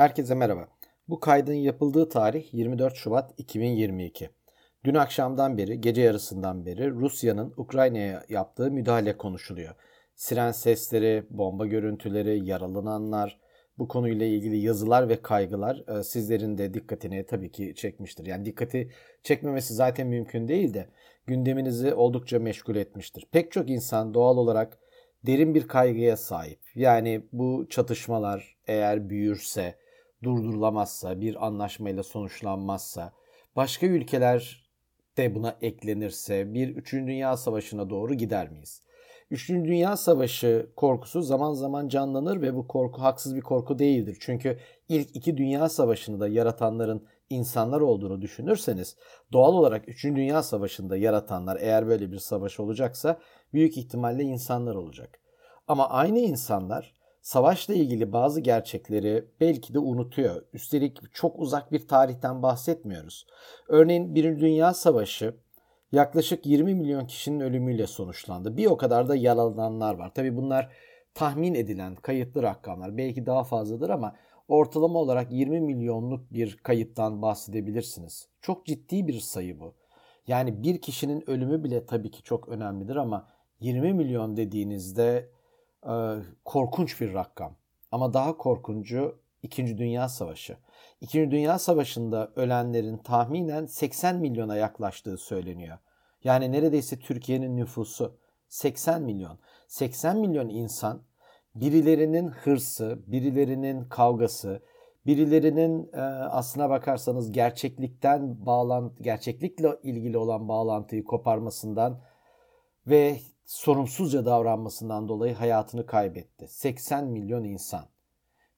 Herkese merhaba. Bu kaydın yapıldığı tarih 24 Şubat 2022. Dün akşamdan beri, gece yarısından beri Rusya'nın Ukrayna'ya yaptığı müdahale konuşuluyor. Siren sesleri, bomba görüntüleri, yaralananlar, bu konuyla ilgili yazılar ve kaygılar e, sizlerin de dikkatini tabii ki çekmiştir. Yani dikkati çekmemesi zaten mümkün değil de gündeminizi oldukça meşgul etmiştir. Pek çok insan doğal olarak derin bir kaygıya sahip. Yani bu çatışmalar eğer büyürse, durdurulamazsa, bir anlaşmayla sonuçlanmazsa, başka ülkeler de buna eklenirse bir 3. Dünya Savaşı'na doğru gider miyiz? 3. Dünya Savaşı korkusu zaman zaman canlanır ve bu korku haksız bir korku değildir. Çünkü ilk iki Dünya Savaşı'nı da yaratanların insanlar olduğunu düşünürseniz doğal olarak 3. Dünya Savaşı'nda yaratanlar eğer böyle bir savaş olacaksa büyük ihtimalle insanlar olacak. Ama aynı insanlar savaşla ilgili bazı gerçekleri belki de unutuyor. Üstelik çok uzak bir tarihten bahsetmiyoruz. Örneğin Birinci Dünya Savaşı yaklaşık 20 milyon kişinin ölümüyle sonuçlandı. Bir o kadar da yaralananlar var. Tabii bunlar tahmin edilen kayıtlı rakamlar. Belki daha fazladır ama ortalama olarak 20 milyonluk bir kayıptan bahsedebilirsiniz. Çok ciddi bir sayı bu. Yani bir kişinin ölümü bile tabii ki çok önemlidir ama 20 milyon dediğinizde e, korkunç bir rakam. Ama daha korkuncu İkinci Dünya Savaşı. İkinci Dünya Savaşı'nda ölenlerin tahminen 80 milyona yaklaştığı söyleniyor. Yani neredeyse Türkiye'nin nüfusu 80 milyon. 80 milyon insan birilerinin hırsı, birilerinin kavgası, birilerinin e, aslına bakarsanız gerçeklikten bağlantı, gerçeklikle ilgili olan bağlantıyı koparmasından ve sorumsuzca davranmasından dolayı hayatını kaybetti. 80 milyon insan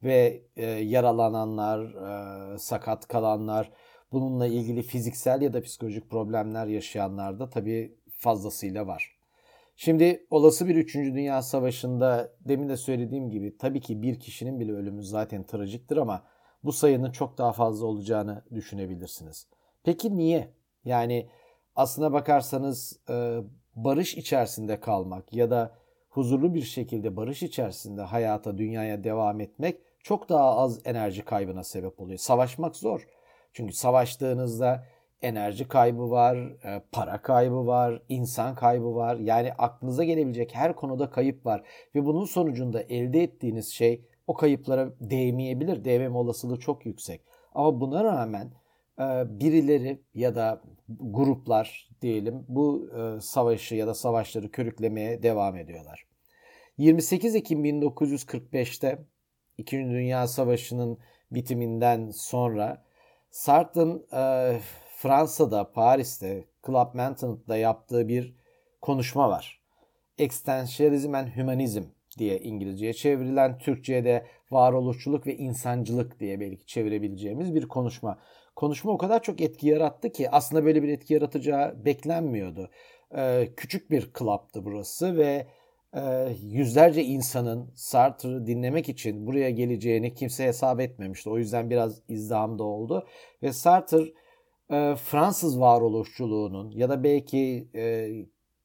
ve e, yaralananlar, e, sakat kalanlar, bununla ilgili fiziksel ya da psikolojik problemler yaşayanlar da tabii fazlasıyla var. Şimdi olası bir 3. Dünya Savaşı'nda demin de söylediğim gibi tabii ki bir kişinin bile ölümü zaten trajiktir ama bu sayının çok daha fazla olacağını düşünebilirsiniz. Peki niye? Yani aslına bakarsanız e, barış içerisinde kalmak ya da huzurlu bir şekilde barış içerisinde hayata, dünyaya devam etmek çok daha az enerji kaybına sebep oluyor. Savaşmak zor. Çünkü savaştığınızda enerji kaybı var, e, para kaybı var, insan kaybı var. Yani aklınıza gelebilecek her konuda kayıp var. Ve bunun sonucunda elde ettiğiniz şey o kayıplara değmeyebilir. Değmeme olasılığı çok yüksek. Ama buna rağmen birileri ya da gruplar diyelim bu e, savaşı ya da savaşları körüklemeye devam ediyorlar. 28 Ekim 1945'te İkinci Dünya Savaşı'nın bitiminden sonra Sartre'ın e, Fransa'da, Paris'te, Club Manton'da yaptığı bir konuşma var. Existentialism and Humanism diye İngilizceye çevrilen Türkçe'de varoluşçuluk ve insancılık diye belki çevirebileceğimiz bir konuşma. Konuşma o kadar çok etki yarattı ki aslında böyle bir etki yaratacağı beklenmiyordu. Ee, küçük bir klaptı burası ve e, yüzlerce insanın Sartre'ı dinlemek için buraya geleceğini kimse hesap etmemişti. O yüzden biraz izdiham da oldu. Ve Sartre e, Fransız varoluşçuluğunun ya da belki e,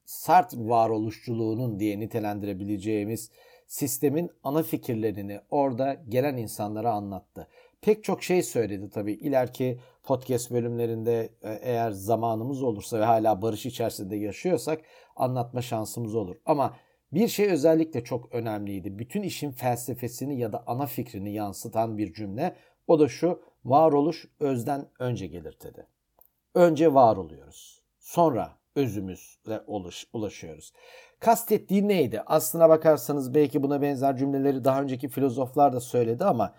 Sartre varoluşçuluğunun diye nitelendirebileceğimiz sistemin ana fikirlerini orada gelen insanlara anlattı. Pek çok şey söyledi tabii. İleriki podcast bölümlerinde e, eğer zamanımız olursa ve hala barış içerisinde yaşıyorsak anlatma şansımız olur. Ama bir şey özellikle çok önemliydi. Bütün işin felsefesini ya da ana fikrini yansıtan bir cümle. O da şu, varoluş özden önce gelir dedi. Önce var oluyoruz. Sonra özümüzle ulaş, ulaşıyoruz. Kastettiği neydi? Aslına bakarsanız belki buna benzer cümleleri daha önceki filozoflar da söyledi ama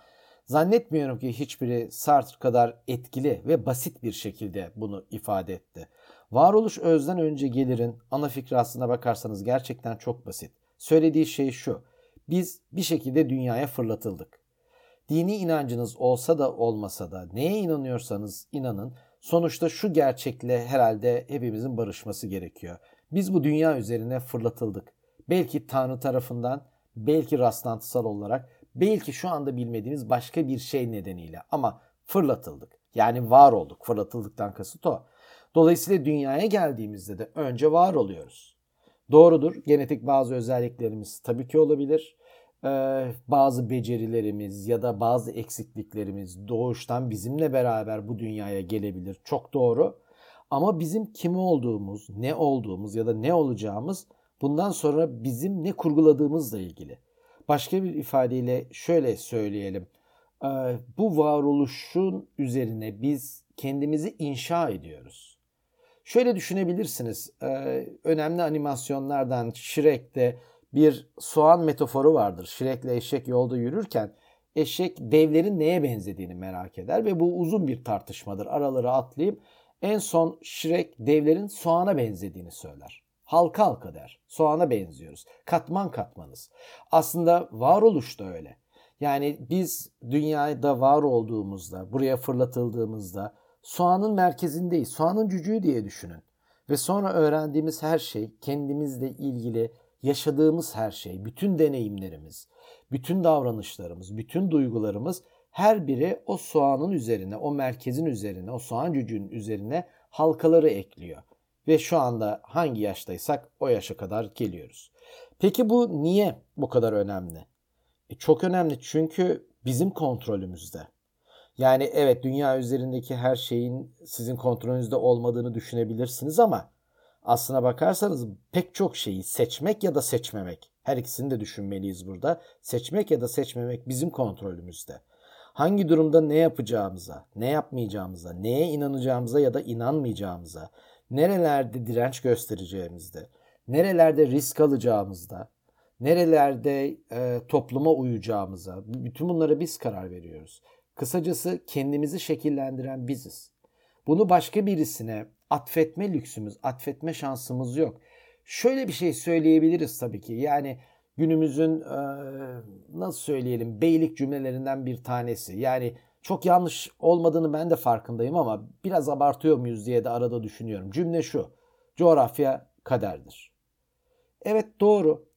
zannetmiyorum ki hiçbiri Sartre kadar etkili ve basit bir şekilde bunu ifade etti. Varoluş özden önce gelirin ana fikri aslına bakarsanız gerçekten çok basit. Söylediği şey şu. Biz bir şekilde dünyaya fırlatıldık. Dini inancınız olsa da olmasa da neye inanıyorsanız inanın sonuçta şu gerçekle herhalde hepimizin barışması gerekiyor. Biz bu dünya üzerine fırlatıldık. Belki Tanrı tarafından, belki rastlantısal olarak, belki şu anda bilmediğimiz başka bir şey nedeniyle ama fırlatıldık. Yani var olduk. Fırlatıldıktan kasıt o. Dolayısıyla dünyaya geldiğimizde de önce var oluyoruz. Doğrudur. Genetik bazı özelliklerimiz tabii ki olabilir. Bazı becerilerimiz ya da bazı eksikliklerimiz doğuştan bizimle beraber bu dünyaya gelebilir. Çok doğru. Ama bizim kim olduğumuz, ne olduğumuz ya da ne olacağımız bundan sonra bizim ne kurguladığımızla ilgili. Başka bir ifadeyle şöyle söyleyelim. Bu varoluşun üzerine biz kendimizi inşa ediyoruz. Şöyle düşünebilirsiniz. Önemli animasyonlardan Shrek'te bir soğan metaforu vardır. Shrek'le eşek yolda yürürken eşek devlerin neye benzediğini merak eder ve bu uzun bir tartışmadır. Araları atlayıp en son Shrek devlerin soğana benzediğini söyler. Halka halka der. Soğana benziyoruz. Katman katmanız. Aslında varoluş da öyle. Yani biz dünyada var olduğumuzda, buraya fırlatıldığımızda soğanın merkezindeyiz. Soğanın cücüğü diye düşünün. Ve sonra öğrendiğimiz her şey kendimizle ilgili yaşadığımız her şey, bütün deneyimlerimiz, bütün davranışlarımız, bütün duygularımız her biri o soğanın üzerine, o merkezin üzerine, o soğan cücüğünün üzerine halkaları ekliyor. Ve şu anda hangi yaştaysak o yaşa kadar geliyoruz. Peki bu niye bu kadar önemli? E çok önemli çünkü bizim kontrolümüzde. Yani evet dünya üzerindeki her şeyin sizin kontrolünüzde olmadığını düşünebilirsiniz ama aslına bakarsanız pek çok şeyi seçmek ya da seçmemek her ikisini de düşünmeliyiz burada. Seçmek ya da seçmemek bizim kontrolümüzde. Hangi durumda ne yapacağımıza, ne yapmayacağımıza, neye inanacağımıza ya da inanmayacağımıza, nerelerde direnç göstereceğimizde, nerelerde risk alacağımızda, nerelerde e, topluma uyacağımıza, bütün bunlara biz karar veriyoruz. Kısacası kendimizi şekillendiren biziz. Bunu başka birisine atfetme lüksümüz, atfetme şansımız yok. Şöyle bir şey söyleyebiliriz tabii ki. Yani günümüzün e, nasıl söyleyelim beylik cümlelerinden bir tanesi. Yani çok yanlış olmadığını ben de farkındayım ama biraz abartıyor muyuz diye de arada düşünüyorum. Cümle şu. Coğrafya kaderdir. Evet doğru.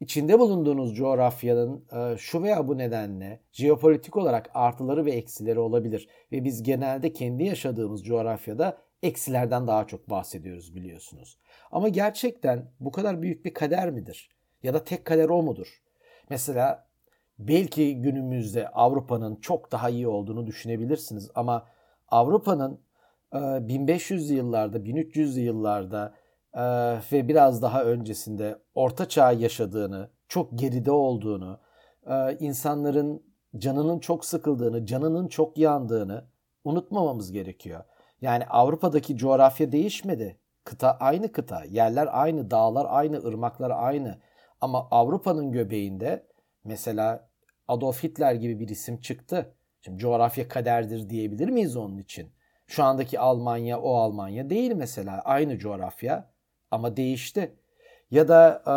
İçinde bulunduğunuz coğrafyanın e, şu veya bu nedenle jeopolitik olarak artıları ve eksileri olabilir. Ve biz genelde kendi yaşadığımız coğrafyada eksilerden daha çok bahsediyoruz biliyorsunuz. Ama gerçekten bu kadar büyük bir kader midir? Ya da tek kader o mudur? Mesela belki günümüzde Avrupa'nın çok daha iyi olduğunu düşünebilirsiniz ama Avrupa'nın 1500 yıllarda, 1300 yıllarda ve biraz daha öncesinde orta çağ yaşadığını, çok geride olduğunu, insanların canının çok sıkıldığını, canının çok yandığını unutmamamız gerekiyor. Yani Avrupa'daki coğrafya değişmedi. Kıta aynı kıta, yerler aynı, dağlar aynı, ırmaklar aynı. Ama Avrupa'nın göbeğinde mesela Adolf Hitler gibi bir isim çıktı. Şimdi coğrafya kaderdir diyebilir miyiz onun için? Şu andaki Almanya o Almanya değil mesela. Aynı coğrafya ama değişti. Ya da e,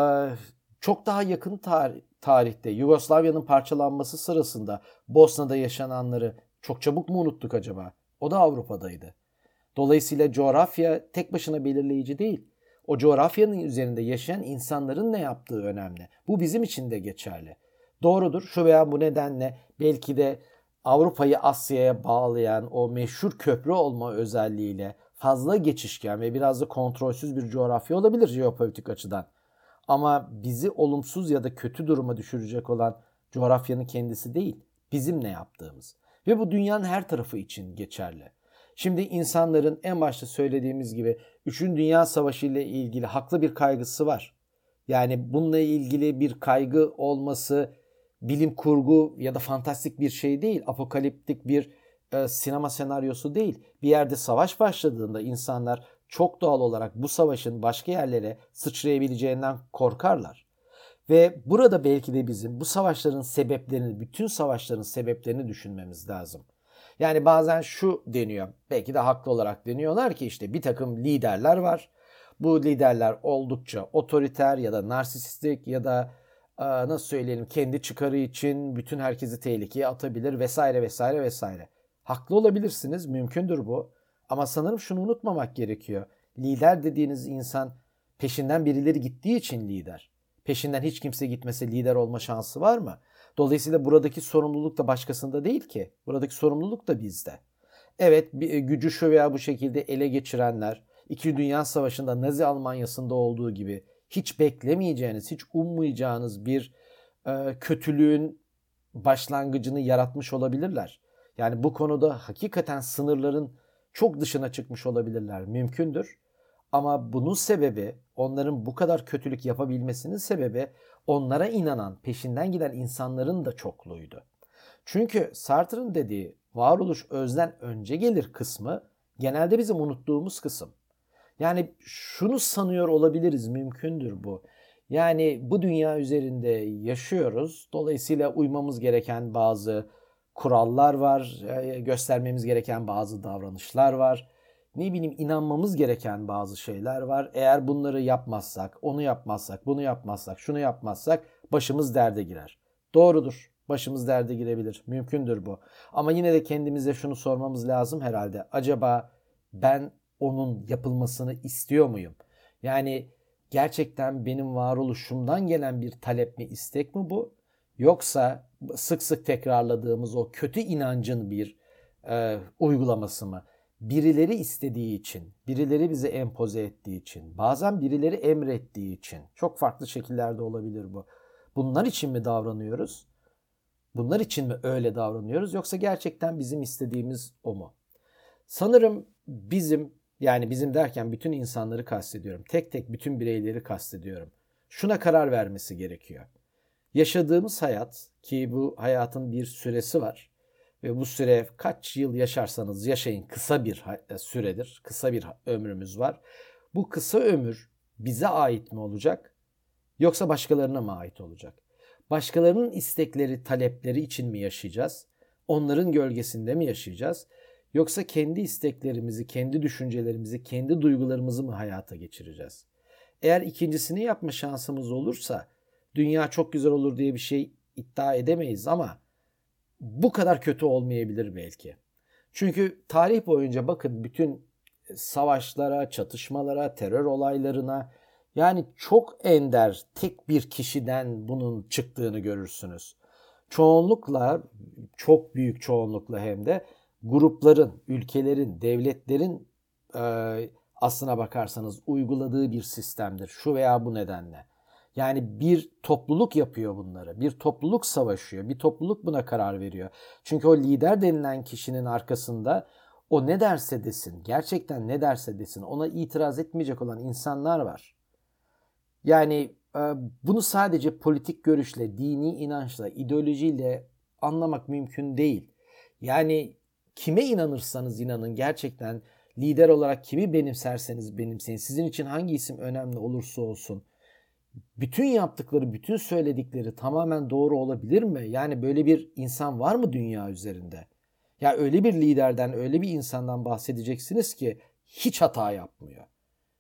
çok daha yakın tar- tarihte Yugoslavya'nın parçalanması sırasında Bosna'da yaşananları çok çabuk mu unuttuk acaba? O da Avrupa'daydı. Dolayısıyla coğrafya tek başına belirleyici değil. O coğrafyanın üzerinde yaşayan insanların ne yaptığı önemli. Bu bizim için de geçerli. Doğrudur. Şu veya bu nedenle belki de Avrupa'yı Asya'ya bağlayan o meşhur köprü olma özelliğiyle fazla geçişken ve biraz da kontrolsüz bir coğrafya olabilir jeopolitik açıdan. Ama bizi olumsuz ya da kötü duruma düşürecek olan coğrafyanın kendisi değil, bizim ne yaptığımız. Ve bu dünyanın her tarafı için geçerli. Şimdi insanların en başta söylediğimiz gibi 3. Dünya Savaşı ile ilgili haklı bir kaygısı var. Yani bununla ilgili bir kaygı olması bilim kurgu ya da fantastik bir şey değil. Apokaliptik bir e, sinema senaryosu değil. Bir yerde savaş başladığında insanlar çok doğal olarak bu savaşın başka yerlere sıçrayabileceğinden korkarlar. Ve burada belki de bizim bu savaşların sebeplerini, bütün savaşların sebeplerini düşünmemiz lazım. Yani bazen şu deniyor, belki de haklı olarak deniyorlar ki işte bir takım liderler var. Bu liderler oldukça otoriter ya da narsistik ya da nasıl söyleyelim kendi çıkarı için bütün herkesi tehlikeye atabilir vesaire vesaire vesaire. Haklı olabilirsiniz, mümkündür bu. Ama sanırım şunu unutmamak gerekiyor. Lider dediğiniz insan peşinden birileri gittiği için lider. Peşinden hiç kimse gitmese lider olma şansı var mı? Dolayısıyla buradaki sorumluluk da başkasında değil ki. Buradaki sorumluluk da bizde. Evet bir, gücü şu veya bu şekilde ele geçirenler, İki Dünya Savaşı'nda Nazi Almanya'sında olduğu gibi hiç beklemeyeceğiniz, hiç ummayacağınız bir e, kötülüğün başlangıcını yaratmış olabilirler. Yani bu konuda hakikaten sınırların çok dışına çıkmış olabilirler. Mümkündür. Ama bunun sebebi onların bu kadar kötülük yapabilmesinin sebebi onlara inanan, peşinden giden insanların da çokluğuydu. Çünkü Sartre'ın dediği varoluş özden önce gelir kısmı genelde bizim unuttuğumuz kısım. Yani şunu sanıyor olabiliriz, mümkündür bu. Yani bu dünya üzerinde yaşıyoruz. Dolayısıyla uymamız gereken bazı kurallar var, e, göstermemiz gereken bazı davranışlar var. Ne bileyim inanmamız gereken bazı şeyler var. Eğer bunları yapmazsak, onu yapmazsak, bunu yapmazsak, şunu yapmazsak başımız derde girer. Doğrudur. Başımız derde girebilir. Mümkündür bu. Ama yine de kendimize şunu sormamız lazım herhalde. Acaba ben onun yapılmasını istiyor muyum? Yani gerçekten benim varoluşumdan gelen bir talep mi, istek mi bu? Yoksa sık sık tekrarladığımız o kötü inancın bir e, uygulaması mı? Birileri istediği için, birileri bize empoze ettiği için, bazen birileri emrettiği için, çok farklı şekillerde olabilir bu. Bunlar için mi davranıyoruz? Bunlar için mi öyle davranıyoruz yoksa gerçekten bizim istediğimiz o mu? Sanırım bizim yani bizim derken bütün insanları kastediyorum. Tek tek bütün bireyleri kastediyorum. Şuna karar vermesi gerekiyor. Yaşadığımız hayat ki bu hayatın bir süresi var ve bu süre kaç yıl yaşarsanız yaşayın kısa bir e, süredir. Kısa bir ömrümüz var. Bu kısa ömür bize ait mi olacak yoksa başkalarına mı ait olacak? Başkalarının istekleri, talepleri için mi yaşayacağız? Onların gölgesinde mi yaşayacağız? Yoksa kendi isteklerimizi, kendi düşüncelerimizi, kendi duygularımızı mı hayata geçireceğiz? Eğer ikincisini yapma şansımız olursa dünya çok güzel olur diye bir şey iddia edemeyiz ama bu kadar kötü olmayabilir belki. Çünkü tarih boyunca bakın bütün savaşlara, çatışmalara, terör olaylarına yani çok ender tek bir kişiden bunun çıktığını görürsünüz. Çoğunlukla, çok büyük çoğunlukla hem de grupların, ülkelerin, devletlerin e, aslına bakarsanız uyguladığı bir sistemdir. Şu veya bu nedenle. Yani bir topluluk yapıyor bunları. Bir topluluk savaşıyor. Bir topluluk buna karar veriyor. Çünkü o lider denilen kişinin arkasında o ne derse desin, gerçekten ne derse desin ona itiraz etmeyecek olan insanlar var. Yani e, bunu sadece politik görüşle, dini inançla, ideolojiyle anlamak mümkün değil. Yani kime inanırsanız inanın gerçekten lider olarak kimi benimserseniz benimseyin. Sizin için hangi isim önemli olursa olsun. Bütün yaptıkları, bütün söyledikleri tamamen doğru olabilir mi? Yani böyle bir insan var mı dünya üzerinde? Ya öyle bir liderden, öyle bir insandan bahsedeceksiniz ki hiç hata yapmıyor.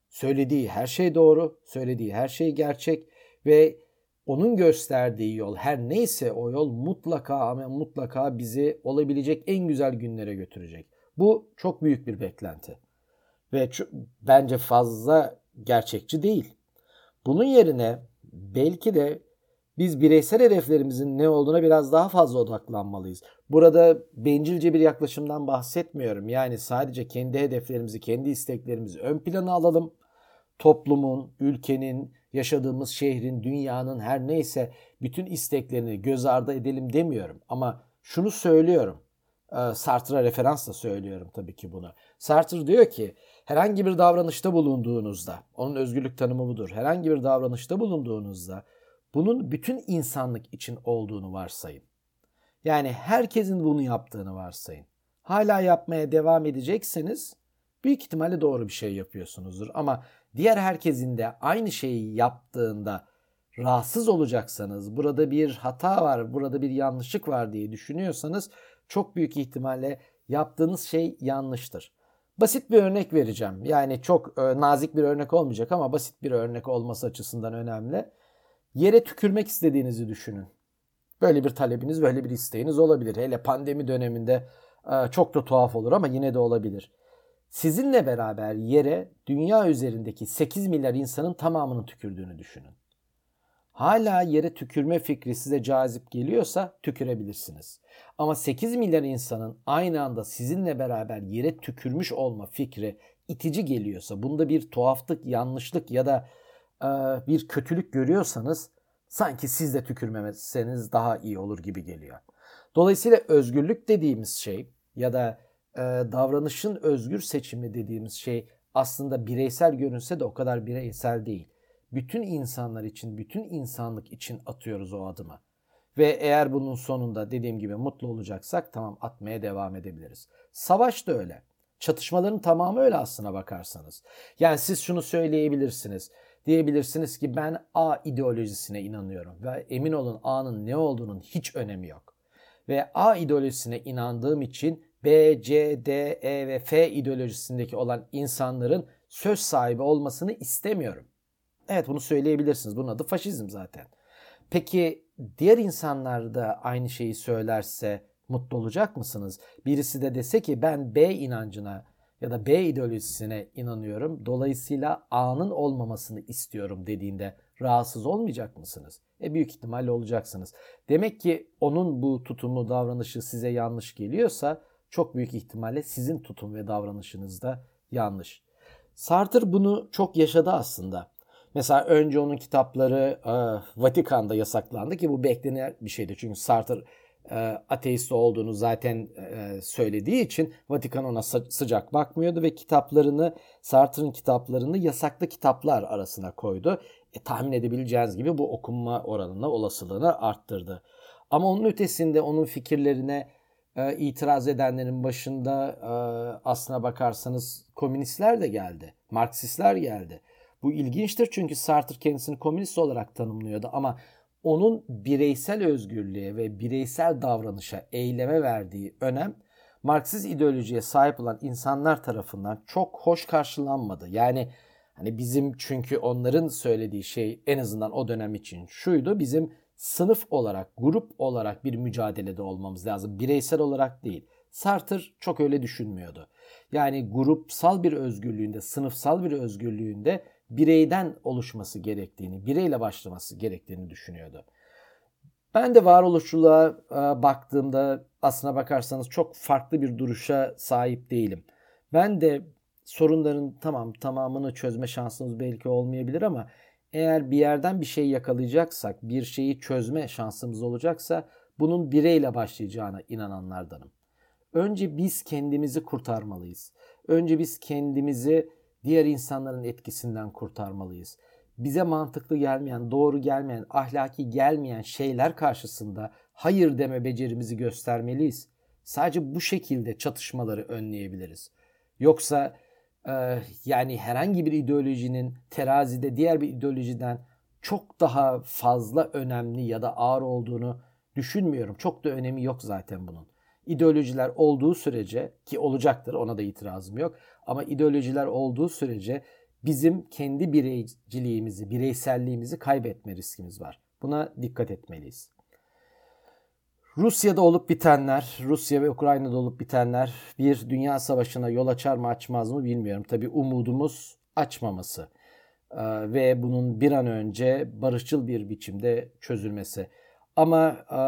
Söylediği her şey doğru, söylediği her şey gerçek ve onun gösterdiği yol her neyse o yol mutlaka ama mutlaka bizi olabilecek en güzel günlere götürecek. Bu çok büyük bir beklenti. Ve bence fazla gerçekçi değil. Bunun yerine belki de biz bireysel hedeflerimizin ne olduğuna biraz daha fazla odaklanmalıyız. Burada bencilce bir yaklaşımdan bahsetmiyorum. Yani sadece kendi hedeflerimizi, kendi isteklerimizi ön plana alalım. Toplumun, ülkenin, yaşadığımız şehrin, dünyanın her neyse bütün isteklerini göz ardı edelim demiyorum. Ama şunu söylüyorum. Ee, Sartre'a referansla söylüyorum tabii ki bunu. Sartre diyor ki herhangi bir davranışta bulunduğunuzda, onun özgürlük tanımı budur. Herhangi bir davranışta bulunduğunuzda bunun bütün insanlık için olduğunu varsayın. Yani herkesin bunu yaptığını varsayın. Hala yapmaya devam edecekseniz büyük ihtimalle doğru bir şey yapıyorsunuzdur. Ama diğer herkesin de aynı şeyi yaptığında rahatsız olacaksanız, burada bir hata var, burada bir yanlışlık var diye düşünüyorsanız çok büyük ihtimalle yaptığınız şey yanlıştır. Basit bir örnek vereceğim. Yani çok e, nazik bir örnek olmayacak ama basit bir örnek olması açısından önemli. Yere tükürmek istediğinizi düşünün. Böyle bir talebiniz, böyle bir isteğiniz olabilir. Hele pandemi döneminde e, çok da tuhaf olur ama yine de olabilir. Sizinle beraber yere dünya üzerindeki 8 milyar insanın tamamını tükürdüğünü düşünün. Hala yere tükürme fikri size cazip geliyorsa tükürebilirsiniz. Ama 8 milyar insanın aynı anda sizinle beraber yere tükürmüş olma fikri itici geliyorsa, bunda bir tuhaflık, yanlışlık ya da e, bir kötülük görüyorsanız Sanki siz de tükürmemeseniz daha iyi olur gibi geliyor. Dolayısıyla özgürlük dediğimiz şey ya da e, davranışın özgür seçimi dediğimiz şey aslında bireysel görünse de o kadar bireysel değil. Bütün insanlar için, bütün insanlık için atıyoruz o adımı. Ve eğer bunun sonunda dediğim gibi mutlu olacaksak tamam atmaya devam edebiliriz. Savaş da öyle. Çatışmaların tamamı öyle aslına bakarsanız. Yani siz şunu söyleyebilirsiniz. Diyebilirsiniz ki ben A ideolojisine inanıyorum ve emin olun A'nın ne olduğunun hiç önemi yok. Ve A ideolojisine inandığım için B, C, D, E ve F ideolojisindeki olan insanların söz sahibi olmasını istemiyorum. Evet bunu söyleyebilirsiniz. Bunun adı faşizm zaten. Peki diğer insanlar da aynı şeyi söylerse mutlu olacak mısınız? Birisi de dese ki ben B inancına ya da B ideolojisine inanıyorum. Dolayısıyla A'nın olmamasını istiyorum dediğinde rahatsız olmayacak mısınız? E büyük ihtimalle olacaksınız. Demek ki onun bu tutumu, davranışı size yanlış geliyorsa çok büyük ihtimalle sizin tutum ve davranışınız da yanlış. Sartre bunu çok yaşadı aslında. Mesela önce onun kitapları e, Vatikan'da yasaklandı ki bu beklenen bir şeydi. Çünkü Sartre e, ateist olduğunu zaten e, söylediği için Vatikan ona sıcak bakmıyordu ve kitaplarını Sartre'ın kitaplarını yasaklı kitaplar arasına koydu. E, tahmin edebileceğiniz gibi bu okunma oranını olasılığını arttırdı. Ama onun ötesinde onun fikirlerine e, itiraz edenlerin başında e, aslına bakarsanız komünistler de geldi. Marksistler geldi. Bu ilginçtir çünkü Sartre kendisini komünist olarak tanımlıyordu ama onun bireysel özgürlüğe ve bireysel davranışa, eyleme verdiği önem Marksist ideolojiye sahip olan insanlar tarafından çok hoş karşılanmadı. Yani hani bizim çünkü onların söylediği şey en azından o dönem için şuydu. Bizim sınıf olarak, grup olarak bir mücadelede olmamız lazım. Bireysel olarak değil. Sartre çok öyle düşünmüyordu. Yani grupsal bir özgürlüğünde, sınıfsal bir özgürlüğünde bireyden oluşması gerektiğini, bireyle başlaması gerektiğini düşünüyordu. Ben de varoluşçuluğa e, baktığımda aslına bakarsanız çok farklı bir duruşa sahip değilim. Ben de sorunların tamam tamamını çözme şansımız belki olmayabilir ama eğer bir yerden bir şey yakalayacaksak, bir şeyi çözme şansımız olacaksa bunun bireyle başlayacağına inananlardanım. Önce biz kendimizi kurtarmalıyız. Önce biz kendimizi diğer insanların etkisinden kurtarmalıyız. Bize mantıklı gelmeyen, doğru gelmeyen, ahlaki gelmeyen şeyler karşısında hayır deme becerimizi göstermeliyiz. Sadece bu şekilde çatışmaları önleyebiliriz. Yoksa e, yani herhangi bir ideolojinin terazide diğer bir ideolojiden çok daha fazla önemli ya da ağır olduğunu düşünmüyorum. Çok da önemi yok zaten bunun. İdeolojiler olduğu sürece ki olacaktır ona da itirazım yok. Ama ideolojiler olduğu sürece bizim kendi bireyciliğimizi, bireyselliğimizi kaybetme riskimiz var. Buna dikkat etmeliyiz. Rusya'da olup bitenler, Rusya ve Ukrayna'da olup bitenler bir dünya savaşına yol açar mı açmaz mı bilmiyorum. Tabi umudumuz açmaması ee, ve bunun bir an önce barışçıl bir biçimde çözülmesi. Ama e,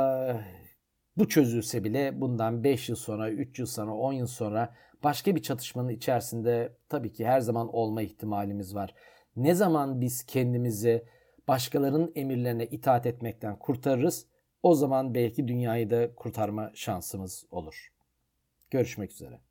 bu çözülse bile bundan 5 yıl sonra, 3 yıl sonra, 10 yıl sonra başka bir çatışmanın içerisinde tabii ki her zaman olma ihtimalimiz var. Ne zaman biz kendimizi başkalarının emirlerine itaat etmekten kurtarırız, o zaman belki dünyayı da kurtarma şansımız olur. Görüşmek üzere.